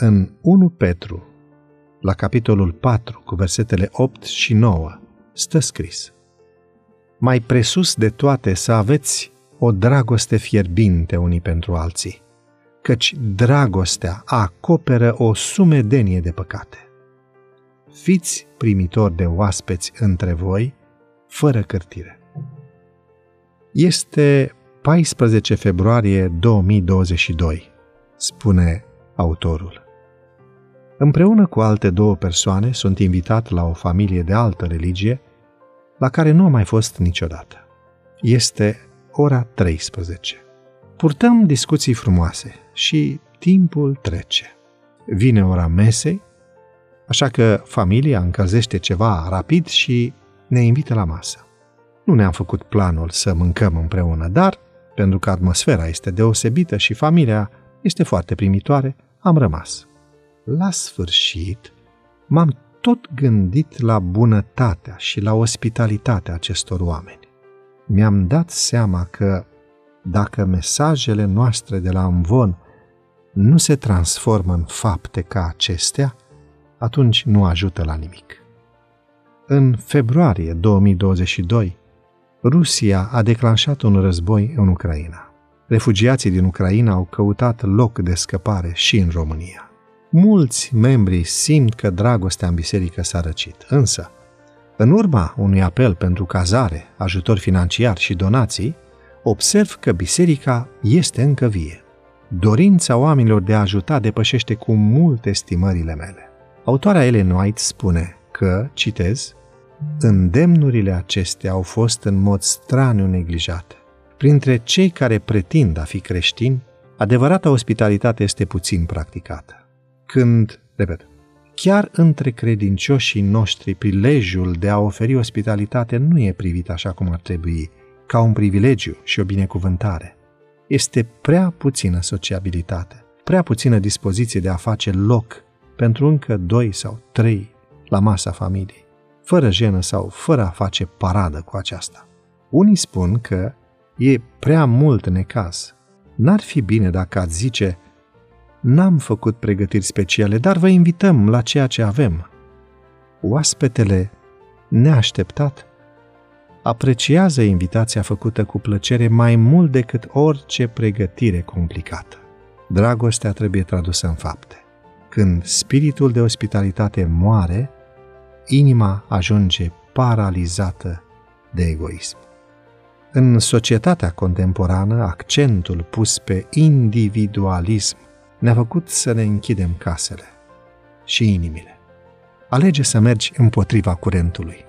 În 1 Petru, la capitolul 4, cu versetele 8 și 9, stă scris Mai presus de toate să aveți o dragoste fierbinte unii pentru alții, căci dragostea acoperă o sumedenie de păcate. Fiți primitori de oaspeți între voi, fără cârtire. Este 14 februarie 2022, spune autorul. Împreună cu alte două persoane sunt invitat la o familie de altă religie, la care nu am mai fost niciodată. Este ora 13. Purtăm discuții frumoase și timpul trece. Vine ora mesei, așa că familia încălzește ceva rapid și ne invită la masă. Nu ne-am făcut planul să mâncăm împreună, dar, pentru că atmosfera este deosebită și familia este foarte primitoare, am rămas. La sfârșit, m-am tot gândit la bunătatea și la ospitalitatea acestor oameni. Mi-am dat seama că dacă mesajele noastre de la învon nu se transformă în fapte ca acestea, atunci nu ajută la nimic. În februarie 2022, Rusia a declanșat un război în Ucraina. Refugiații din Ucraina au căutat loc de scăpare și în România. Mulți membri simt că dragostea în biserică s-a răcit, însă, în urma unui apel pentru cazare, ajutor financiar și donații, observ că biserica este încă vie. Dorința oamenilor de a ajuta depășește cu mult estimările mele. Autoarea Ellen White spune că, citez, îndemnurile acestea au fost în mod straniu neglijate. Printre cei care pretind a fi creștini, adevărata ospitalitate este puțin practicată. Când, repet, chiar între credincioșii noștri prilejul de a oferi ospitalitate nu e privit așa cum ar trebui, ca un privilegiu și o binecuvântare. Este prea puțină sociabilitate, prea puțină dispoziție de a face loc pentru încă doi sau trei la masa familiei, fără jenă sau fără a face paradă cu aceasta. Unii spun că e prea mult necaz. N-ar fi bine dacă ați zice, n-am făcut pregătiri speciale, dar vă invităm la ceea ce avem. Oaspetele neașteptat apreciază invitația făcută cu plăcere mai mult decât orice pregătire complicată. Dragostea trebuie tradusă în fapte. Când spiritul de ospitalitate moare, inima ajunge paralizată de egoism. În societatea contemporană, accentul pus pe individualism ne-a făcut să ne închidem casele și inimile. Alege să mergi împotriva curentului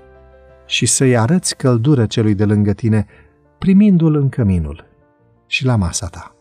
și să-i arăți căldură celui de lângă tine, primindu-l în căminul și la masa ta.